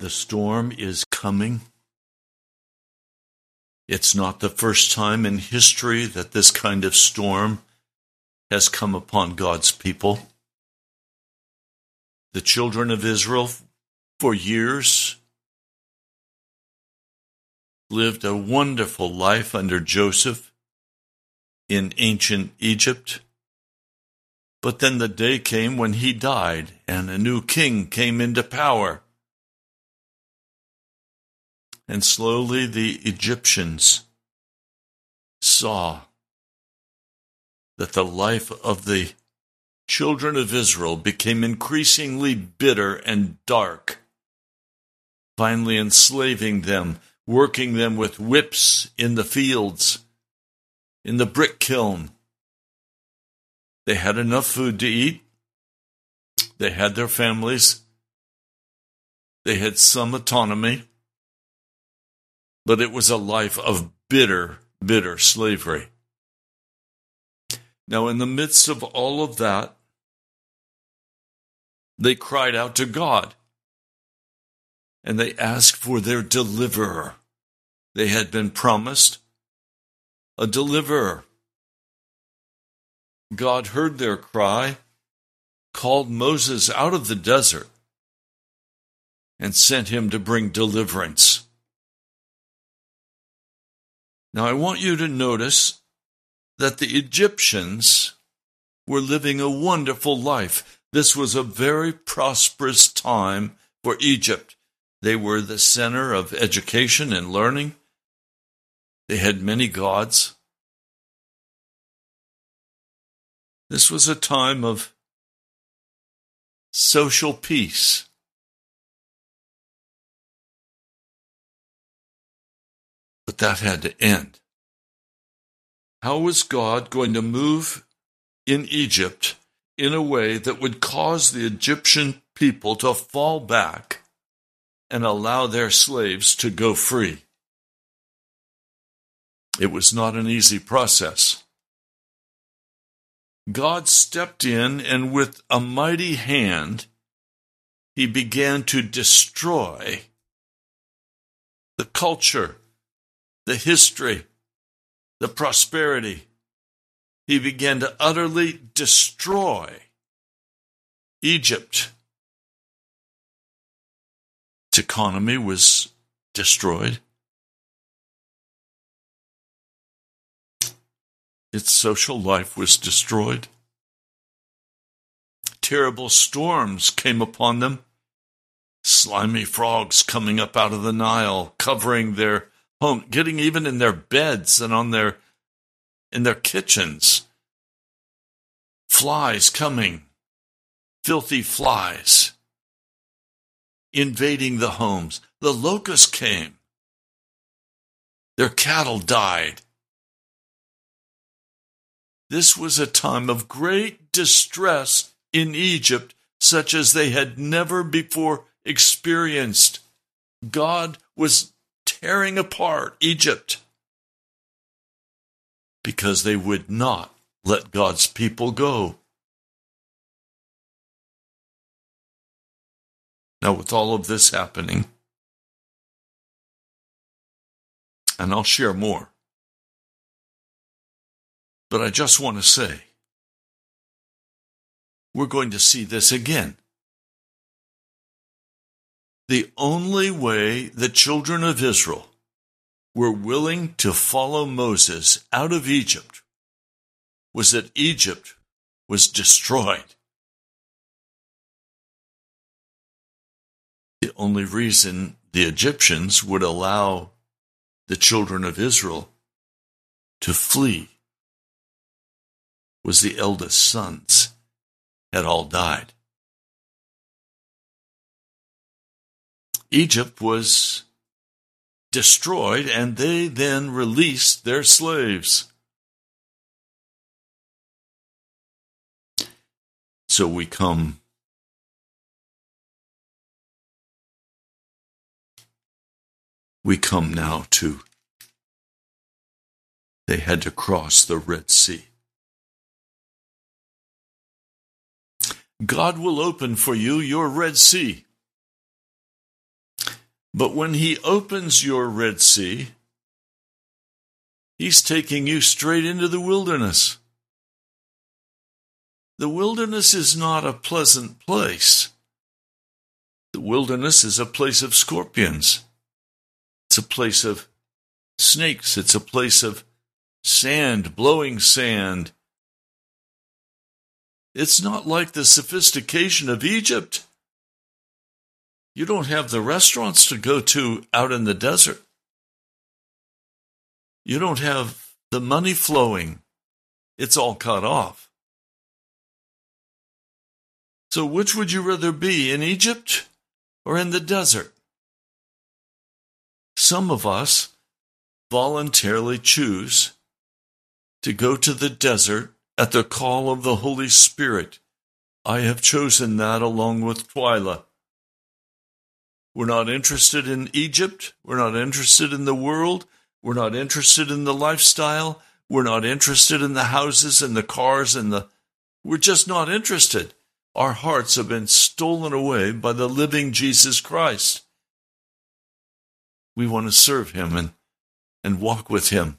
The storm is coming. It's not the first time in history that this kind of storm has come upon God's people. The children of Israel, for years, lived a wonderful life under Joseph in ancient Egypt. But then the day came when he died and a new king came into power. And slowly the Egyptians saw that the life of the children of Israel became increasingly bitter and dark, finally enslaving them working them with whips in the fields, in the brick kiln. They had enough food to eat. They had their families. They had some autonomy. But it was a life of bitter, bitter slavery. Now, in the midst of all of that, they cried out to God and they asked for their deliverer they had been promised a deliverer. God heard their cry, called Moses out of the desert, and sent him to bring deliverance. Now, I want you to notice that the Egyptians were living a wonderful life. This was a very prosperous time for Egypt. They were the center of education and learning. They had many gods. This was a time of social peace. But that had to end. How was God going to move in Egypt in a way that would cause the Egyptian people to fall back and allow their slaves to go free? It was not an easy process. God stepped in and with a mighty hand, he began to destroy the culture, the history, the prosperity. He began to utterly destroy Egypt. Its economy was destroyed. Its social life was destroyed. Terrible storms came upon them. Slimy frogs coming up out of the Nile, covering their home, getting even in their beds and on their in their kitchens. Flies coming, filthy flies, invading the homes. The locusts came. Their cattle died. This was a time of great distress in Egypt, such as they had never before experienced. God was tearing apart Egypt because they would not let God's people go. Now, with all of this happening, and I'll share more, but I just want to say, we're going to see this again. The only way the children of Israel were willing to follow Moses out of Egypt was that Egypt was destroyed. The only reason the Egyptians would allow the children of Israel to flee was the eldest sons had all died. Egypt was destroyed, and they then released their slaves. So we come we come now to they had to cross the Red Sea. God will open for you your Red Sea. But when he opens your Red Sea, he's taking you straight into the wilderness. The wilderness is not a pleasant place. The wilderness is a place of scorpions. It's a place of snakes. It's a place of sand, blowing sand. It's not like the sophistication of Egypt. You don't have the restaurants to go to out in the desert. You don't have the money flowing. It's all cut off. So, which would you rather be, in Egypt or in the desert? Some of us voluntarily choose to go to the desert at the call of the Holy Spirit. I have chosen that along with Twyla. We're not interested in Egypt. We're not interested in the world. We're not interested in the lifestyle. We're not interested in the houses and the cars and the. We're just not interested. Our hearts have been stolen away by the living Jesus Christ. We want to serve him and, and walk with him.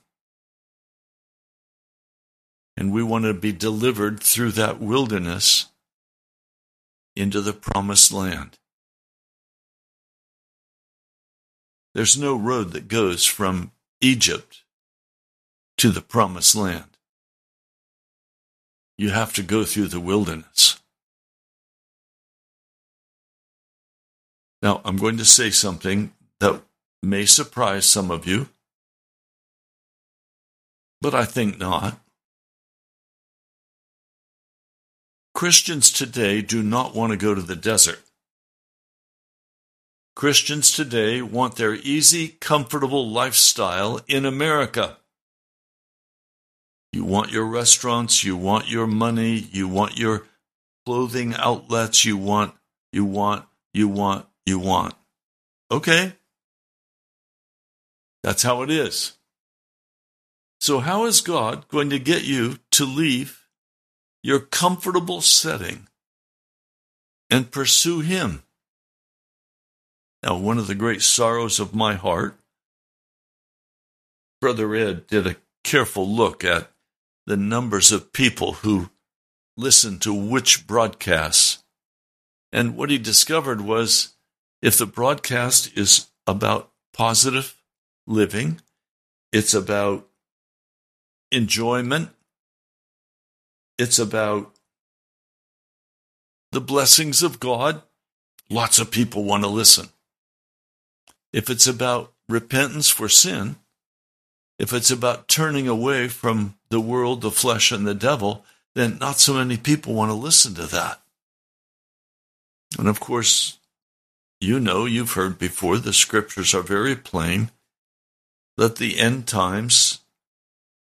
And we want to be delivered through that wilderness into the promised land. There's no road that goes from Egypt to the promised land. You have to go through the wilderness. Now, I'm going to say something that may surprise some of you, but I think not. Christians today do not want to go to the desert. Christians today want their easy, comfortable lifestyle in America. You want your restaurants, you want your money, you want your clothing outlets, you want, you want, you want, you want. Okay. That's how it is. So, how is God going to get you to leave your comfortable setting and pursue Him? Now, one of the great sorrows of my heart, Brother Ed did a careful look at the numbers of people who listen to which broadcasts. And what he discovered was if the broadcast is about positive living, it's about enjoyment, it's about the blessings of God, lots of people want to listen. If it's about repentance for sin, if it's about turning away from the world, the flesh, and the devil, then not so many people want to listen to that. And of course, you know, you've heard before, the scriptures are very plain that the end times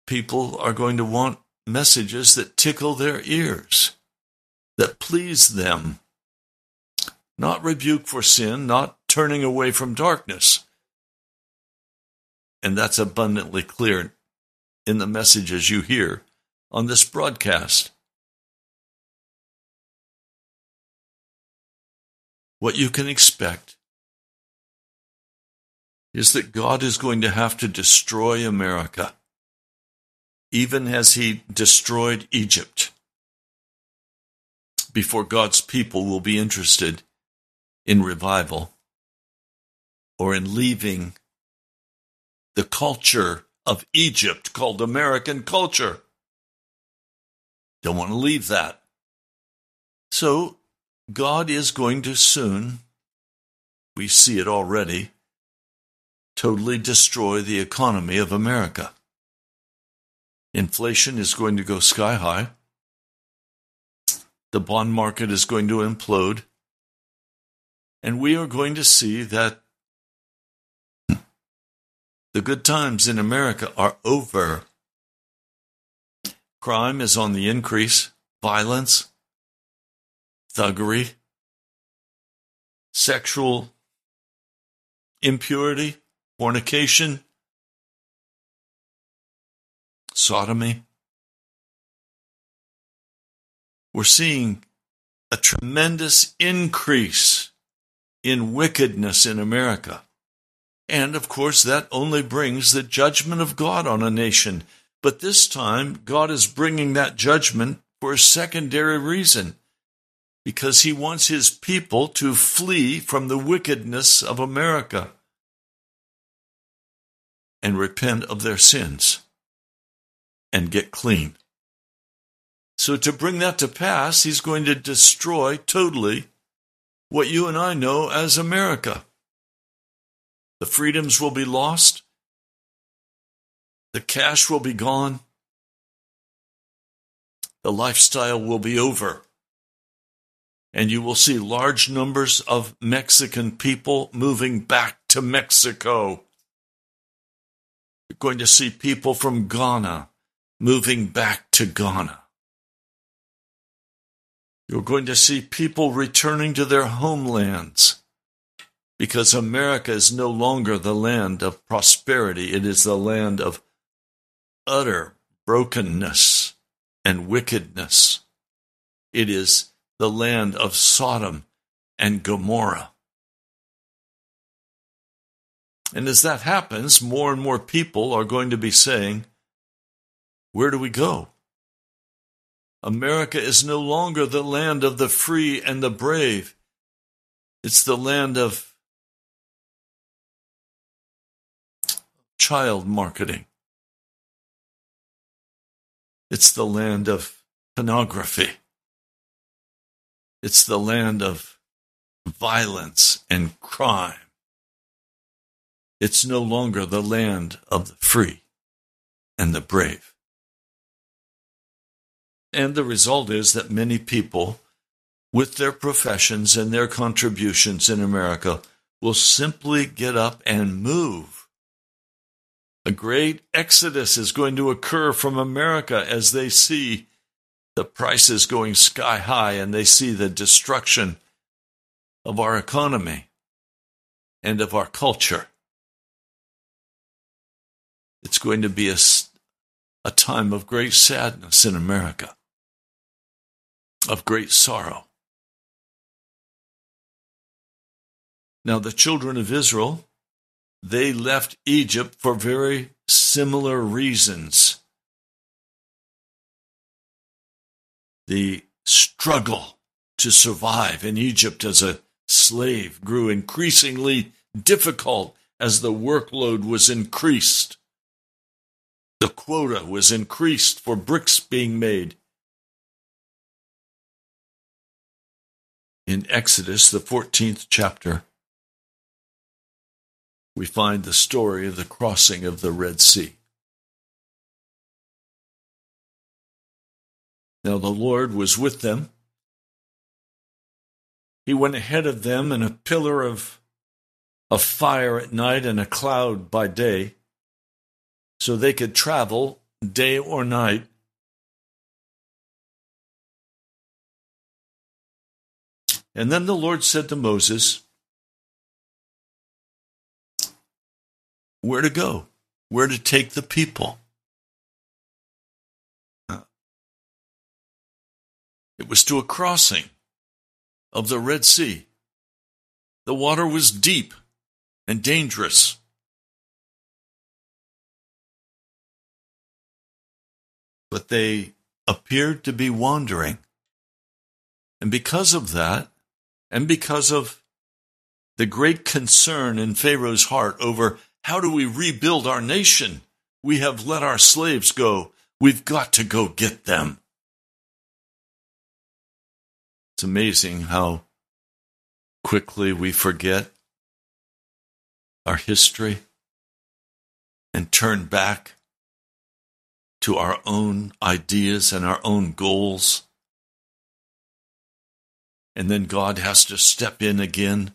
people are going to want messages that tickle their ears, that please them. Not rebuke for sin, not turning away from darkness. And that's abundantly clear in the messages you hear on this broadcast. What you can expect is that God is going to have to destroy America, even as He destroyed Egypt, before God's people will be interested in revival or in leaving the culture of Egypt called American culture. Don't want to leave that. So, God is going to soon, we see it already, totally destroy the economy of America. Inflation is going to go sky high. The bond market is going to implode. And we are going to see that the good times in America are over. Crime is on the increase, violence, thuggery, sexual impurity, fornication, sodomy. We're seeing a tremendous increase in wickedness in America. And of course, that only brings the judgment of God on a nation. But this time, God is bringing that judgment for a secondary reason because he wants his people to flee from the wickedness of America and repent of their sins and get clean. So, to bring that to pass, he's going to destroy totally what you and I know as America. The freedoms will be lost, the cash will be gone, the lifestyle will be over. And you will see large numbers of Mexican people moving back to Mexico. You're going to see people from Ghana moving back to Ghana. You're going to see people returning to their homelands because America is no longer the land of prosperity. It is the land of utter brokenness and wickedness. It is the land of Sodom and Gomorrah. And as that happens, more and more people are going to be saying, Where do we go? America is no longer the land of the free and the brave. It's the land of child marketing. It's the land of pornography. It's the land of violence and crime. It's no longer the land of the free and the brave. And the result is that many people, with their professions and their contributions in America, will simply get up and move. A great exodus is going to occur from America as they see the prices going sky high and they see the destruction of our economy and of our culture. It's going to be a, a time of great sadness in America, of great sorrow. Now, the children of Israel, they left Egypt for very similar reasons. The struggle to survive in Egypt as a slave grew increasingly difficult as the workload was increased. The quota was increased for bricks being made. In Exodus, the 14th chapter, we find the story of the crossing of the Red Sea. Now the Lord was with them. He went ahead of them in a pillar of, of fire at night and a cloud by day so they could travel day or night. And then the Lord said to Moses, Where to go? Where to take the people? It was to a crossing of the Red Sea. The water was deep and dangerous. but they appeared to be wandering. And because of that, and because of the great concern in Pharaoh's heart over how do we rebuild our nation? We have let our slaves go. We've got to go get them. It's amazing how quickly we forget our history and turn back to our own ideas and our own goals. And then God has to step in again.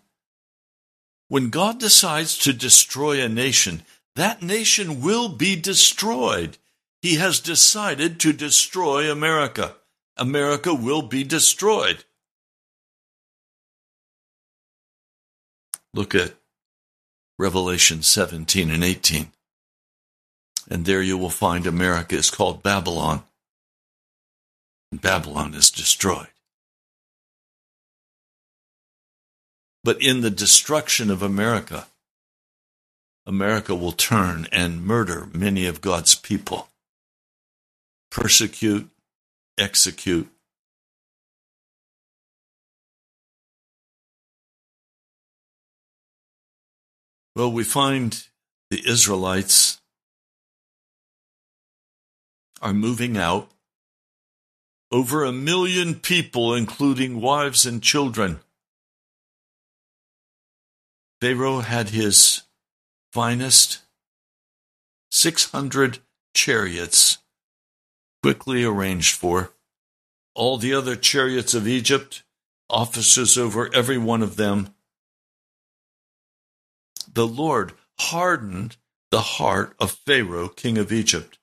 When God decides to destroy a nation, that nation will be destroyed. He has decided to destroy America. America will be destroyed. Look at Revelation 17 and 18 and there you will find America is called Babylon. And Babylon is destroyed. But in the destruction of America, America will turn and murder many of God's people, persecute, execute. Well, we find the Israelites are moving out. Over a million people, including wives and children. Pharaoh had his finest 600 chariots quickly arranged for. All the other chariots of Egypt, officers over every one of them. The Lord hardened the heart of Pharaoh, king of Egypt,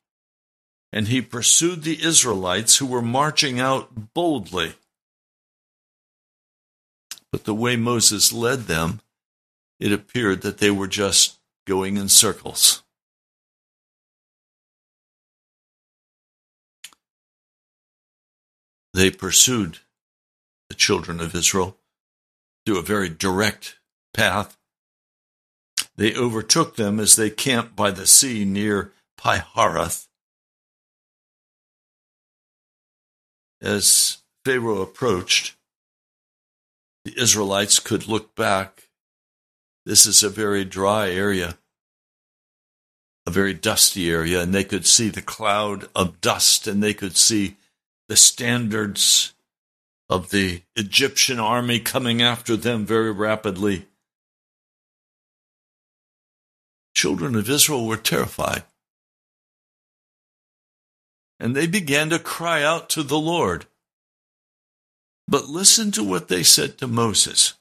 and he pursued the Israelites who were marching out boldly. But the way Moses led them, it appeared that they were just going in circles. They pursued the children of Israel through a very direct path. They overtook them as they camped by the sea near Pi-hahiroth. As Pharaoh approached, the Israelites could look back. This is a very dry area, a very dusty area, and they could see the cloud of dust and they could see the standards of the Egyptian army coming after them very rapidly. Children of Israel were terrified and they began to cry out to the Lord. But listen to what they said to Moses.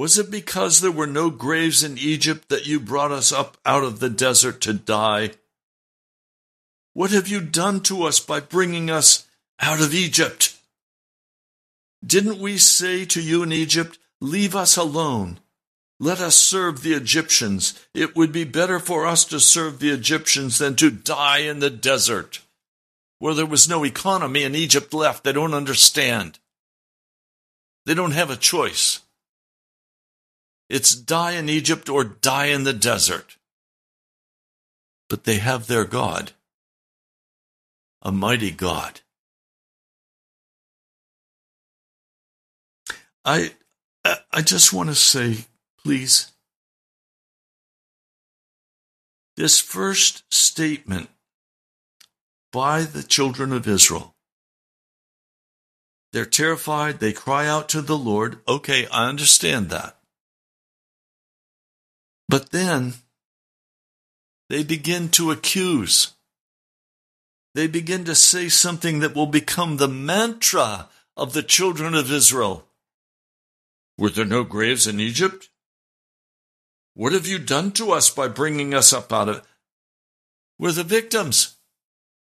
Was it because there were no graves in Egypt that you brought us up out of the desert to die? What have you done to us by bringing us out of Egypt? Didn't we say to you in Egypt, Leave us alone? Let us serve the Egyptians. It would be better for us to serve the Egyptians than to die in the desert, where there was no economy in Egypt left. They don't understand. They don't have a choice. It's die in Egypt or die in the desert. But they have their God, a mighty God. I I just want to say please. This first statement by the children of Israel. They're terrified. They cry out to the Lord. Okay, I understand that. But then they begin to accuse. They begin to say something that will become the mantra of the children of Israel. Were there no graves in Egypt? What have you done to us by bringing us up out of it? We're the victims.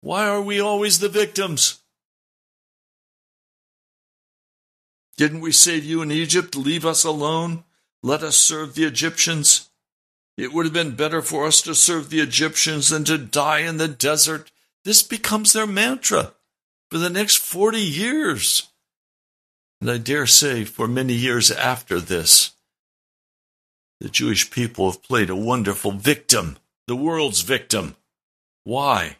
Why are we always the victims? Didn't we save you in Egypt, Leave us alone? Let us serve the Egyptians? It would have been better for us to serve the Egyptians than to die in the desert. This becomes their mantra for the next 40 years. And I dare say for many years after this the Jewish people have played a wonderful victim, the world's victim. Why?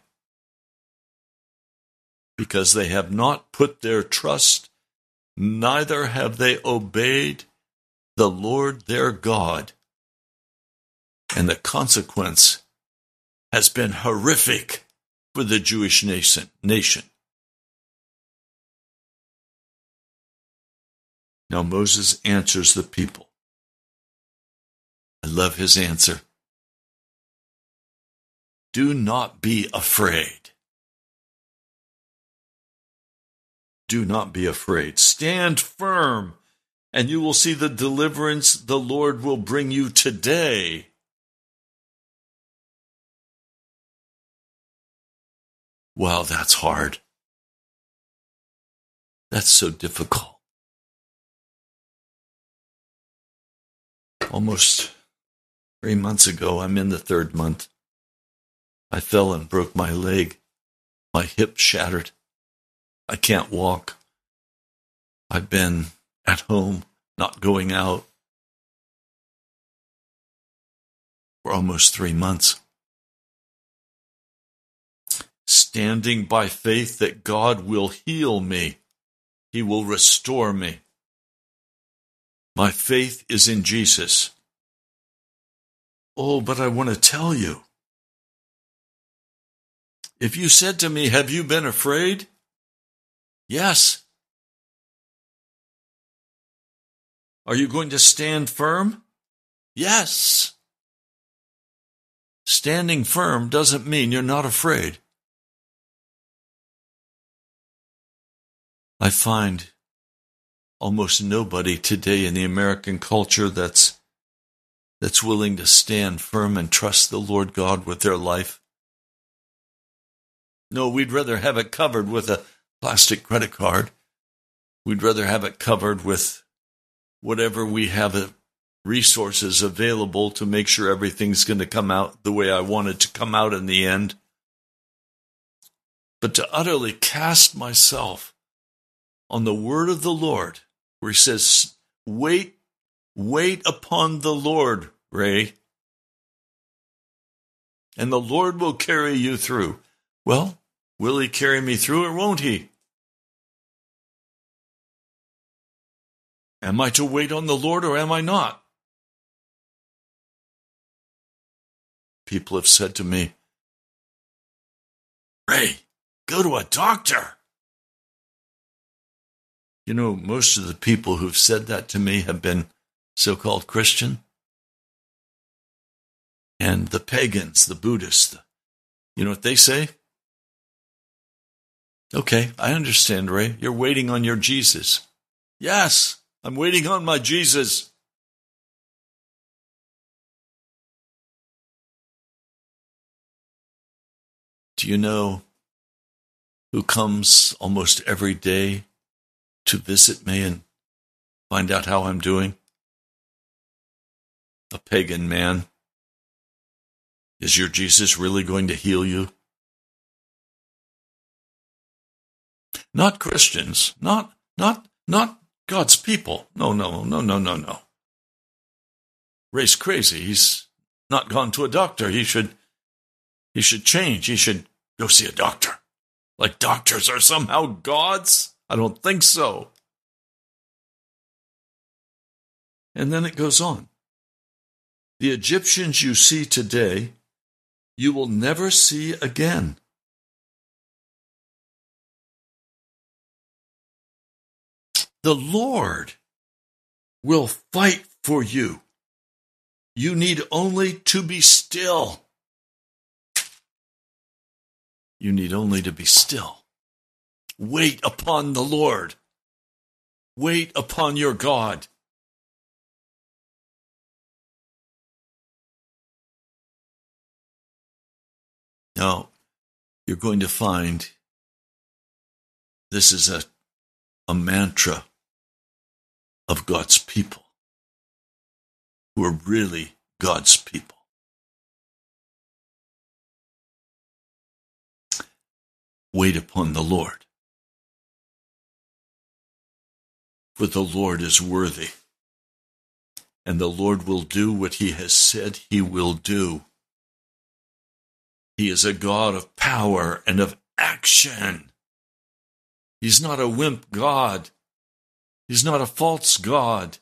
Because they have not put their trust, neither have they obeyed the Lord their God. And the consequence has been horrific for the Jewish nation. nation. Now Moses answers the people. I love his answer. Do not be afraid. Do not be afraid. Stand firm, and you will see the deliverance the Lord will bring you today. Wow, that's hard. That's so difficult. Almost Three months ago, I'm in the third month. I fell and broke my leg. My hip shattered. I can't walk. I've been at home, not going out. For almost three months. Standing by faith that God will heal me, He will restore me. My faith is in Jesus. Oh, but I want to tell you. If you said to me, Have you been afraid? Yes. Are you going to stand firm? Yes. Standing firm doesn't mean you're not afraid. I find almost nobody today in the American culture that's that's willing to stand firm and trust the Lord God with their life. No, we'd rather have it covered with a plastic credit card. We'd rather have it covered with whatever we have resources available to make sure everything's going to come out the way I want it to come out in the end. But to utterly cast myself on the word of the Lord, where he says, Wait, wait upon the Lord, Ray, and the Lord will carry you through. Well, will he carry me through or won't he? Am I to wait on the Lord or am I not? People have said to me, Ray, go to a doctor. You know, most of the people who've said that to me have been so called Christian. And the pagans, the Buddhists, you know what they say? Okay, I understand, Ray. You're waiting on your Jesus. Yes, I'm waiting on my Jesus. Do you know who comes almost every day to visit me and find out how I'm doing? A pagan man. Is your Jesus really going to heal you? Not Christians, not not not God's people. No, no, no, no, no, no. Ray's crazy. He's not gone to a doctor. He should he should change. He should go see a doctor. Like doctors are somehow gods? I don't think so. And then it goes on. The Egyptians you see today, you will never see again. The Lord will fight for you. You need only to be still. You need only to be still. Wait upon the Lord. Wait upon your God. Now, you're going to find this is a, a mantra of God's people who are really God's people. Wait upon the Lord, for the Lord is worthy, and the Lord will do what he has said he will do. He is a God of power and of action. He's not a wimp God. He's not a false God.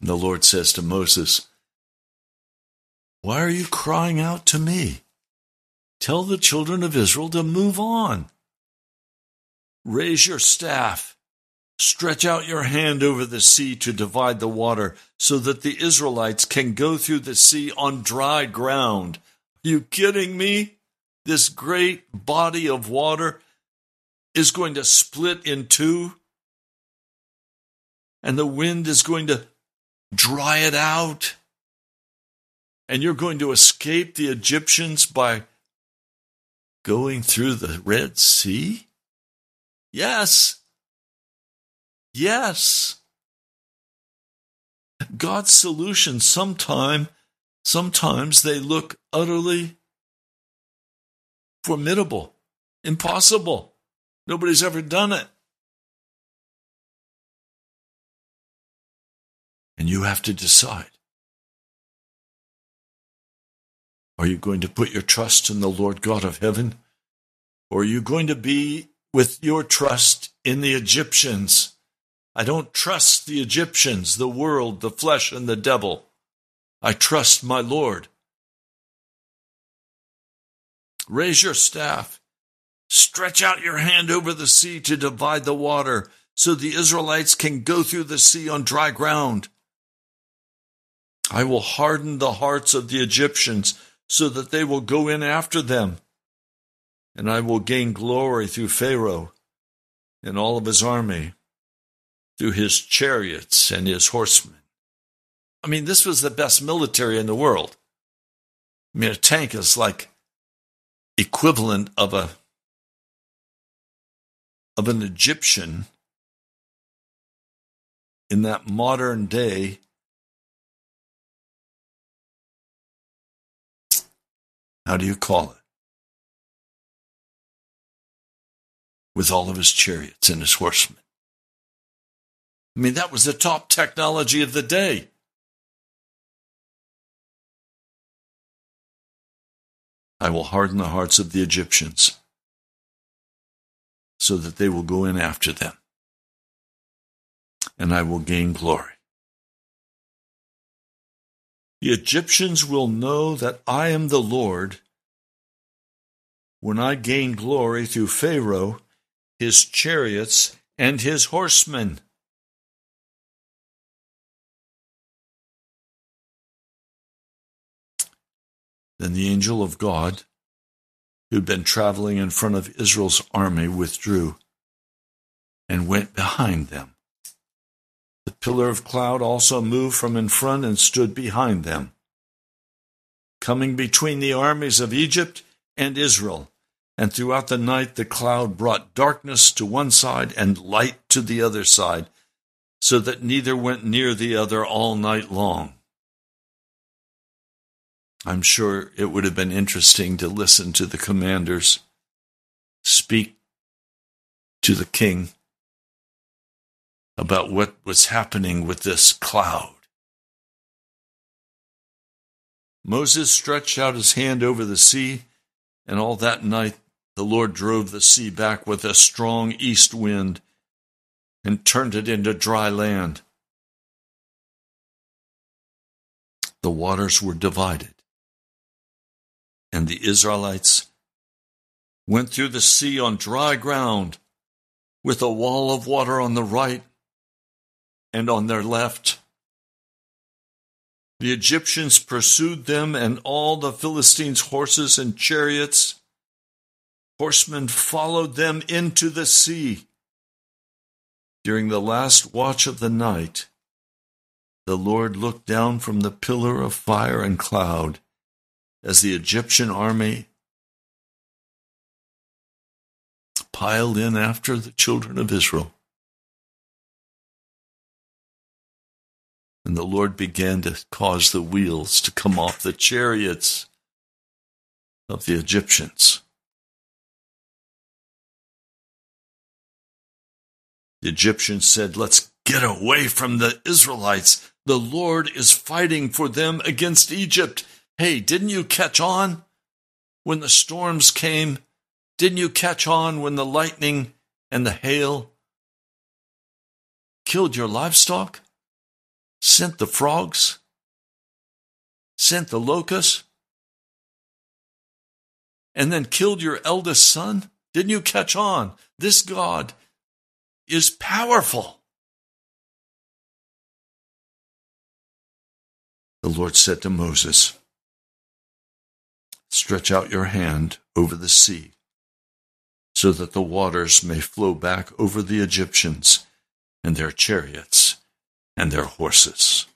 The Lord says to Moses, Why are you crying out to me? Tell the children of Israel to move on. Raise your staff. Stretch out your hand over the sea to divide the water so that the Israelites can go through the sea on dry ground. Are you kidding me? This great body of water is going to split in two, and the wind is going to dry it out, and you're going to escape the Egyptians by going through the Red Sea? Yes. Yes. God's solutions sometime sometimes they look utterly formidable, impossible. Nobody's ever done it. And you have to decide. Are you going to put your trust in the Lord God of heaven? Or are you going to be with your trust in the Egyptians? I don't trust the Egyptians, the world, the flesh, and the devil. I trust my Lord. Raise your staff. Stretch out your hand over the sea to divide the water so the Israelites can go through the sea on dry ground. I will harden the hearts of the Egyptians so that they will go in after them. And I will gain glory through Pharaoh and all of his army, through his chariots and his horsemen. I mean, this was the best military in the world. I mean, a tank is like equivalent of a of an Egyptian in that modern day how do you call it? With all of his chariots and his horsemen. I mean, that was the top technology of the day. I will harden the hearts of the Egyptians so that they will go in after them, and I will gain glory. The Egyptians will know that I am the Lord when I gain glory through Pharaoh, his chariots, and his horsemen. Then the angel of God, who'd been traveling in front of Israel's army, withdrew and went behind them. The pillar of cloud also moved from in front and stood behind them, coming between the armies of Egypt and Israel. And throughout the night the cloud brought darkness to one side and light to the other side, so that neither went near the other all night long. I'm sure it would have been interesting to listen to the commanders speak to the king about what was happening with this cloud. Moses stretched out his hand over the sea, and all that night the Lord drove the sea back with a strong east wind and turned it into dry land. The waters were divided, and the Israelites went through the sea on dry ground with a wall of water on the right and on their left. The Egyptians pursued them and all the Philistines' horses and chariots. Horsemen followed them into the sea. During the last watch of the night, the Lord looked down from the pillar of fire and cloud as the Egyptian army piled in after the children of Israel. And the Lord began to cause the wheels to come off the chariots of the Egyptians. The Egyptians said, Let's get away from the Israelites. The Lord is fighting for them against Egypt. Hey, didn't you catch on when the storms came? Didn't you catch on when the lightning and the hail killed your livestock? sent the frogs, sent the locusts, and then killed your eldest son? Didn't you catch on? This God is powerful. The Lord said to Moses, Stretch out your hand over the sea, so that the waters may flow back over the Egyptians and their chariots and their horses.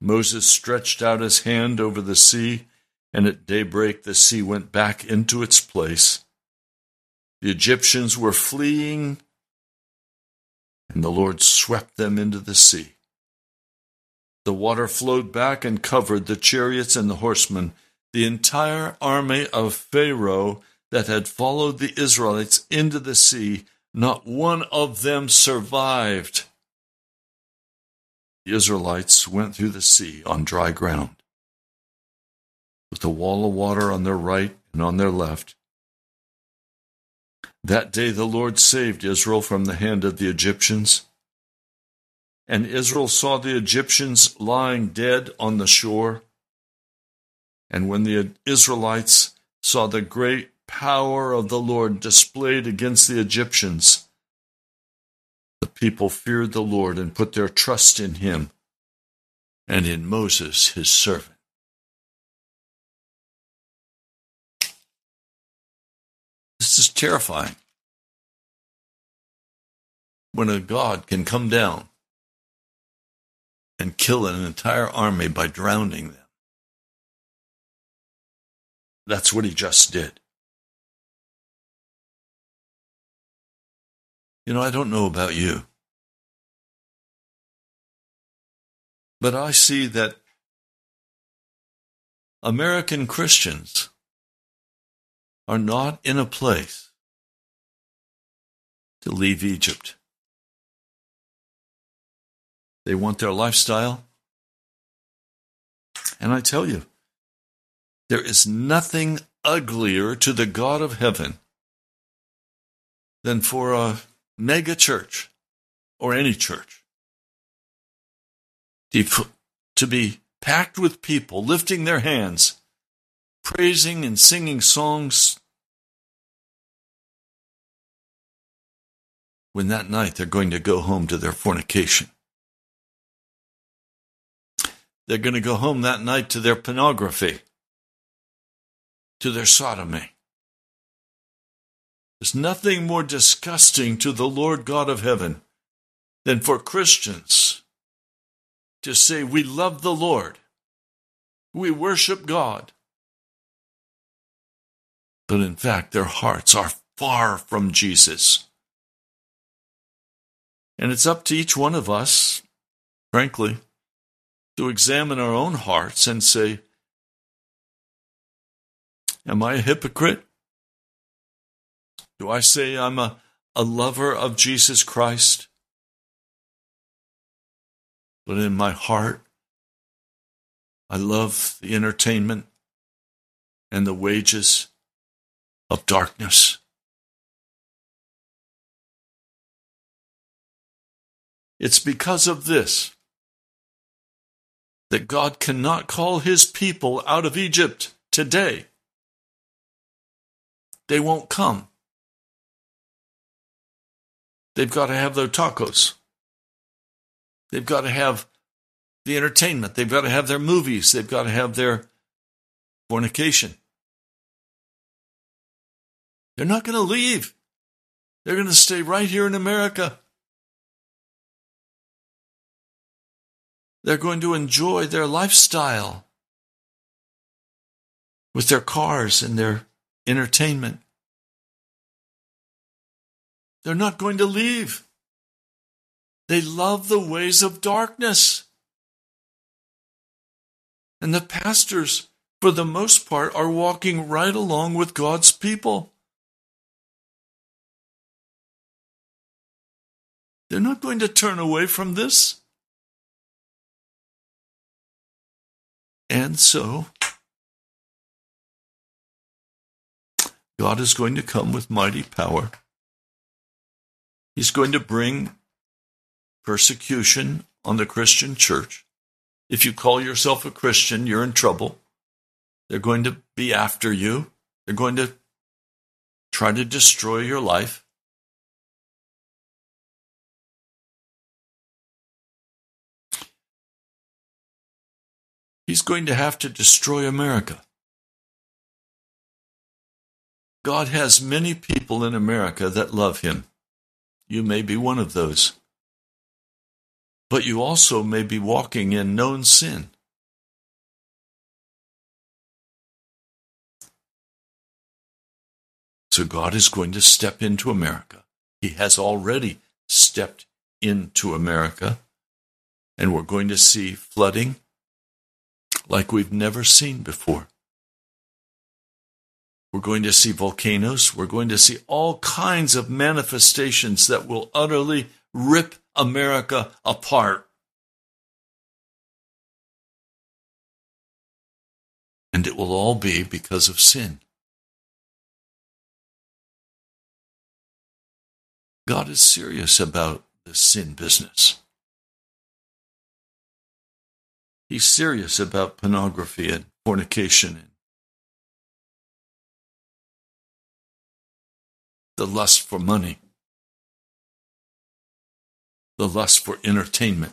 Moses stretched out his hand over the sea, and at daybreak the sea went back into its place. The Egyptians were fleeing, and the Lord swept them into the sea. The water flowed back and covered the chariots and the horsemen. The entire army of Pharaoh that had followed the Israelites into the sea, not one of them survived. the Israelites went through the sea on dry ground, with a wall of water on their right and on their left. That day the Lord saved Israel from the hand of the Egyptians. And Israel saw the Egyptians lying dead on the shore. And when the Israelites saw the great power of the Lord displayed against the Egyptians, the people feared the Lord and put their trust in him and in Moses, his servant. Terrifying. When a God can come down and kill an entire army by drowning them. That's what he just did. You know, I don't know about you, but I see that American Christians are not in a place to leave Egypt. They want their lifestyle. And I tell you, there is nothing uglier to the God of heaven than for a mega church or any church to be packed with people lifting their hands, praising and singing songs. When that night they're going to go home to their fornication. They're going to go home that night to their pornography, to their sodomy. There's nothing more disgusting to the Lord God of heaven than for Christians to say, We love the Lord, we worship God. But in fact, their hearts are far from Jesus. And it's up to each one of us, frankly, to examine our own hearts and say, Am I a hypocrite? Do I say I'm a, a lover of Jesus Christ? But in my heart, I love the entertainment and the wages of darkness. It's because of this that God cannot call his people out of Egypt today. They won't come. They've got to have their tacos. They've got to have the entertainment. They've got to have their movies. They've got to have their fornication. They're not going to leave. They're going to stay right here in America. They're going to enjoy their lifestyle with their cars and their entertainment. They're not going to leave. They love the ways of darkness. And the pastors, for the most part, are walking right along with God's people. They're not going to turn away from this. And so, God is going to come with mighty power. He's going to bring persecution on the Christian church. If you call yourself a Christian, you're in trouble. They're going to be after you. They're going to try to destroy your life. He's going to have to destroy America. God has many people in America that love him. You may be one of those. But you also may be walking in known sin. So God is going to step into America. He has already stepped into America. And we're going to see flooding like we've never seen before. We're going to see volcanoes. We're going to see all kinds of manifestations that will utterly rip America apart. And it will all be because of sin. God is serious about the sin business. He's serious about pornography and fornication and the lust for money, the lust for entertainment,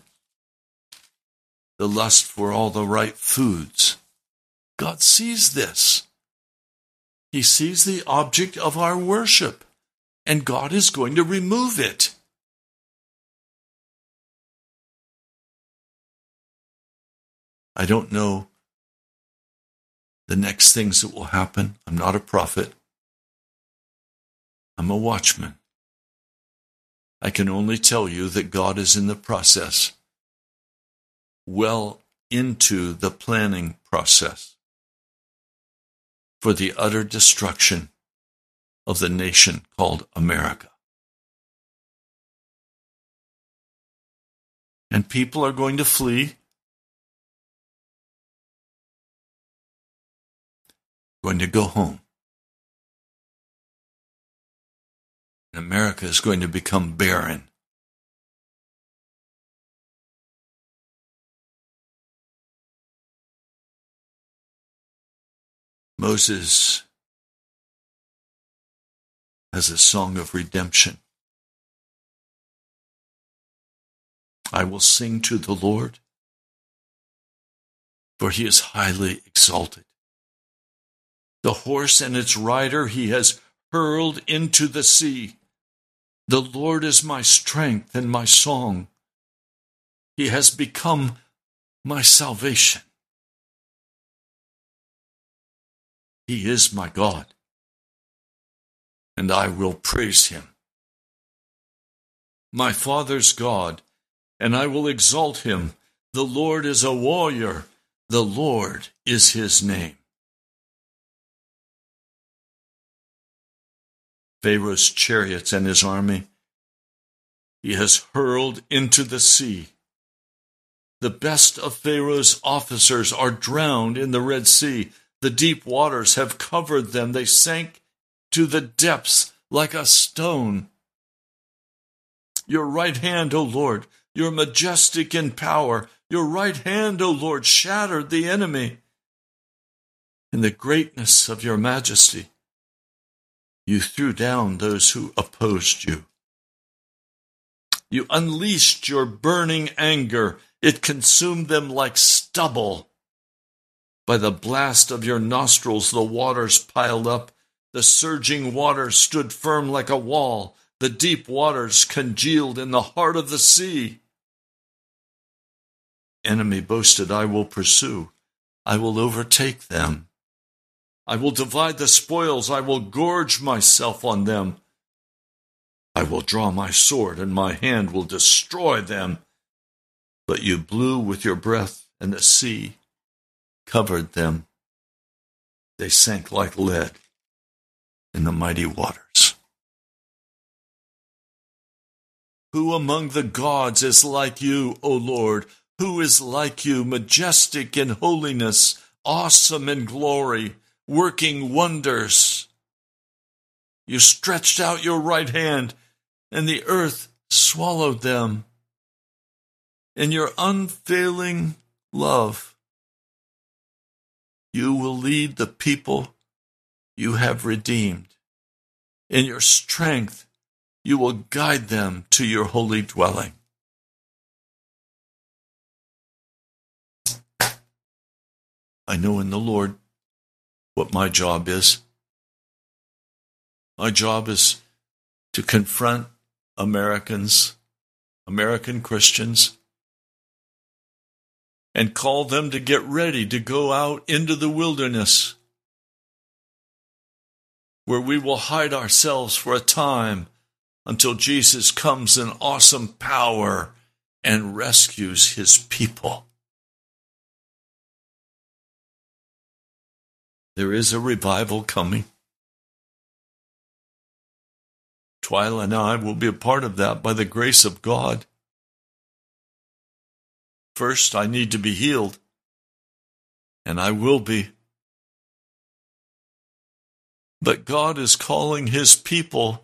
the lust for all the right foods. God sees this. He sees the object of our worship, and God is going to remove it. I don't know the next things that will happen. I'm not a prophet. I'm a watchman. I can only tell you that God is in the process, well into the planning process for the utter destruction of the nation called America. And people are going to flee going to go home. America is going to become barren. Moses has a song of redemption. I will sing to the Lord, for he is highly exalted. The horse and its rider he has hurled into the sea. The Lord is my strength and my song. He has become my salvation. He is my God, and I will praise him. My Father's God, and I will exalt him. The Lord is a warrior, the Lord is his name. Pharaoh's chariots and his army. He has hurled into the sea. The best of Pharaoh's officers are drowned in the Red Sea. The deep waters have covered them. They sank to the depths like a stone. Your right hand, O Lord, you're majestic in power. Your right hand, O Lord, shattered the enemy. In the greatness of your majesty, you threw down those who opposed you. You unleashed your burning anger. It consumed them like stubble. By the blast of your nostrils, the waters piled up. The surging waters stood firm like a wall. The deep waters congealed in the heart of the sea. Enemy boasted, I will pursue. I will overtake them. I will divide the spoils. I will gorge myself on them. I will draw my sword, and my hand will destroy them. But you blew with your breath, and the sea covered them. They sank like lead in the mighty waters. Who among the gods is like you, O Lord? Who is like you, majestic in holiness, awesome in glory? Working wonders. You stretched out your right hand, and the earth swallowed them. In your unfailing love, you will lead the people you have redeemed. In your strength, you will guide them to your holy dwelling. I know in the Lord what my job is. My job is to confront Americans, American Christians, and call them to get ready to go out into the wilderness where we will hide ourselves for a time until Jesus comes in awesome power and rescues his people. There is a revival coming. Twyla and I will be a part of that by the grace of God. First, I need to be healed, and I will be But God is calling his people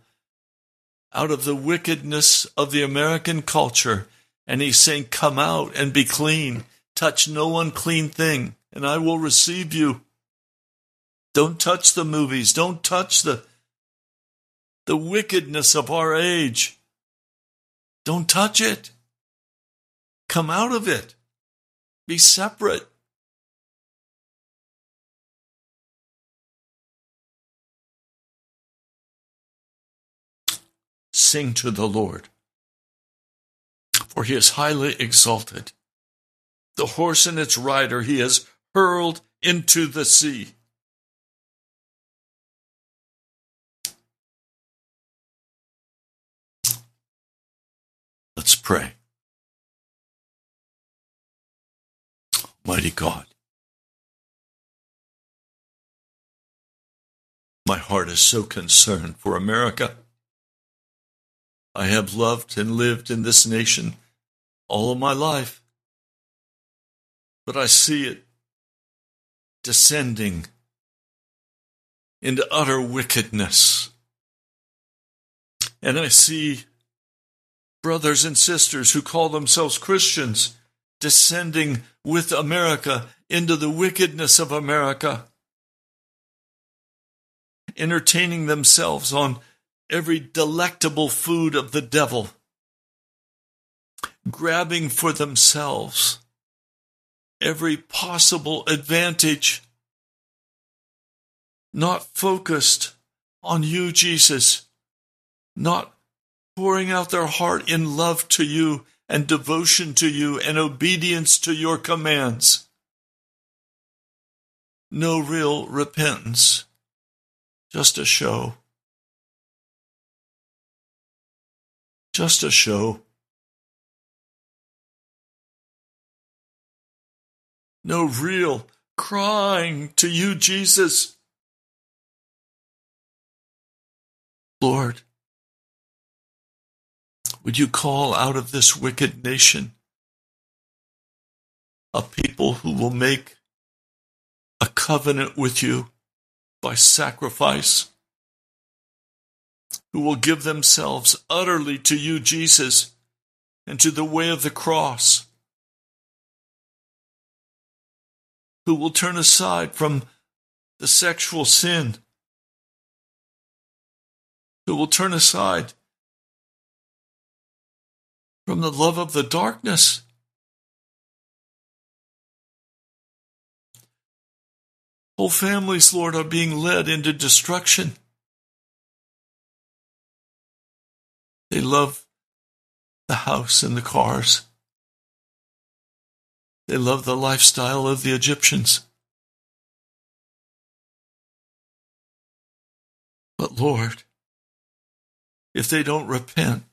out of the wickedness of the American culture. And he's saying, Come out and be clean. Touch no unclean thing, and I will receive you. Don't touch the movies. Don't touch the, the wickedness of our age. Don't touch it. Come out of it. Be separate. Sing to the Lord, for he is highly exalted. The horse and its rider he has hurled into the sea. Let's pray. Mighty God, my heart is so concerned for America. I have loved and lived in this nation all of my life, but I see it descending into utter wickedness. And I see brothers and sisters who call themselves Christians descending with America into the wickedness of America, entertaining themselves on every delectable food of the devil, grabbing for themselves every possible advantage, not focused on you, Jesus, not pouring out their heart in love to you and devotion to you and obedience to your commands. No real repentance, just a show. Just a show. No real crying to you, Jesus. Lord, would you call out of this wicked nation a people who will make a covenant with you by sacrifice, who will give themselves utterly to you, Jesus, and to the way of the cross, who will turn aside from the sexual sin, who will turn aside from the love of the darkness. Whole families, Lord, are being led into destruction. They love the house and the cars. They love the lifestyle of the Egyptians. But Lord, if they don't repent,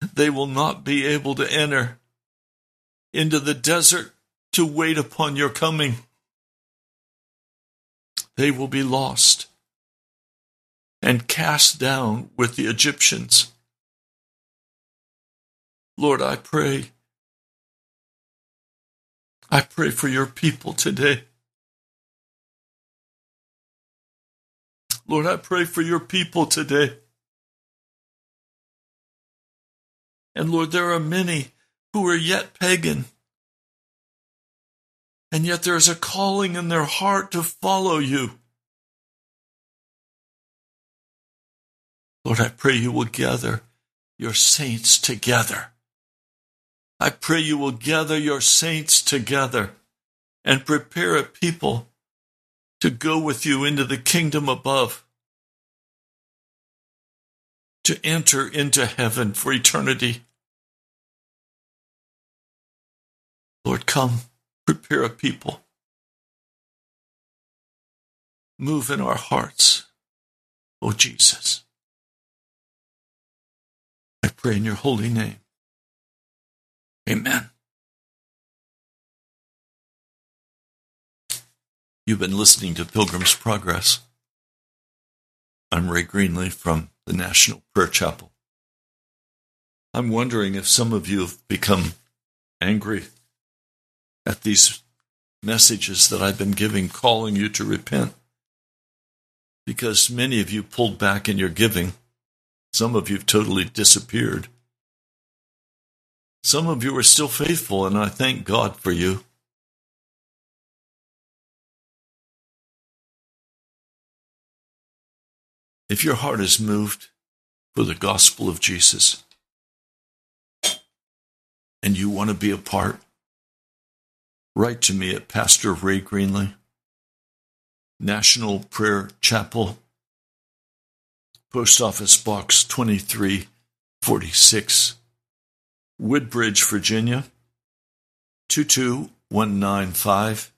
they will not be able to enter into the desert to wait upon your coming. They will be lost and cast down with the Egyptians. Lord, I pray. I pray for your people today. Lord, I pray for your people today. And Lord, there are many who are yet pagan. And yet there is a calling in their heart to follow you. Lord, I pray you will gather your saints together. I pray you will gather your saints together and prepare a people to go with you into the kingdom above, to enter into heaven for eternity. Lord, come, prepare a people. Move in our hearts, O oh Jesus. I pray in your holy name. Amen. You've been listening to Pilgrim's Progress. I'm Ray Greenley from the National Prayer Chapel. I'm wondering if some of you have become angry at these messages that I've been giving, calling you to repent. because many of you pulled back in your giving. Some of you have totally disappeared. Some of you are still faithful, and I thank God for you. If your heart is moved for the gospel of Jesus and you want to be a part, write to me at Pastor Ray Greenley, National Prayer Chapel, Post Office Box 2346, Woodbridge, Virginia 22195.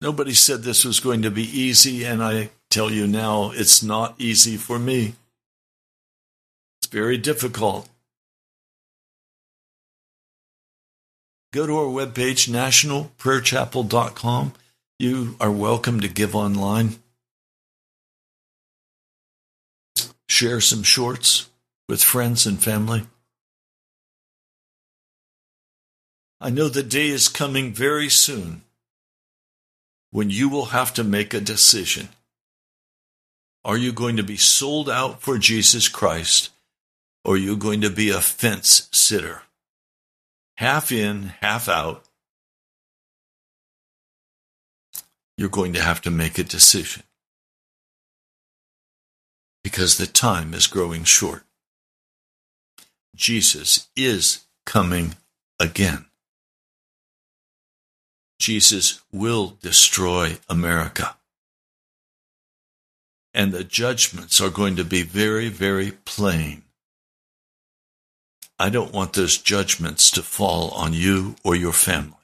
Nobody said this was going to be easy, and I tell you now, it's not easy for me. It's very difficult. Go to our webpage, nationalprayerchapel.com. You are welcome to give online. Share some shorts with friends and family. I know the day is coming very soon when you will have to make a decision. Are you going to be sold out for Jesus Christ or are you going to be a fence sitter? Half in, half out. You're going to have to make a decision because the time is growing short. Jesus is coming again. Jesus will destroy America and the judgments are going to be very, very plain. I don't want those judgments to fall on you or your family.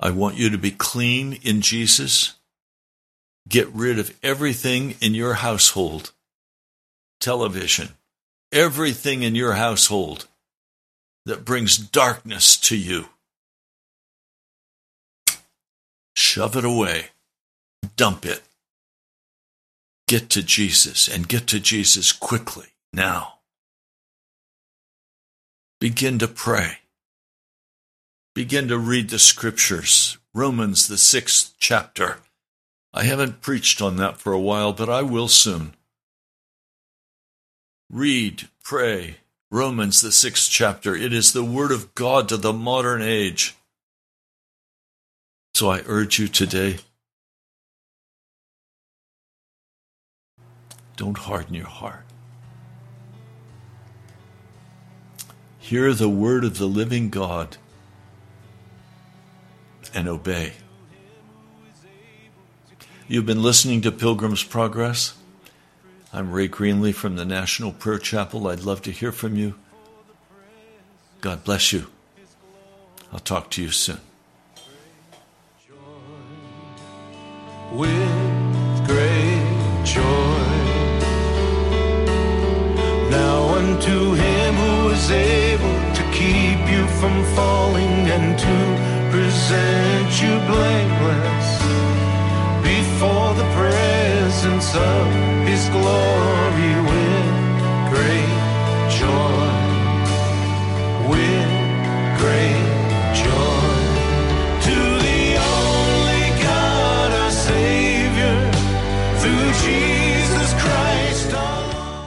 I want you to be clean in Jesus. Get rid of everything in your household, television, everything in your household that brings darkness to you. Shove it away, dump it. Get to Jesus and get to Jesus quickly now. Begin to pray. Begin to read the scriptures. Romans, the sixth chapter. I haven't preached on that for a while, but I will soon. Read, pray. Romans, the sixth chapter. It is the word of God to the modern age. So I urge you today Don't harden your heart. Hear the word of the living God and obey. You've been listening to Pilgrim's Progress. I'm Ray Greenley from the National Prayer Chapel. I'd love to hear from you. God bless you. I'll talk to you soon. Unto him who is able to keep you from falling and to present you blameless before the presence of his glory.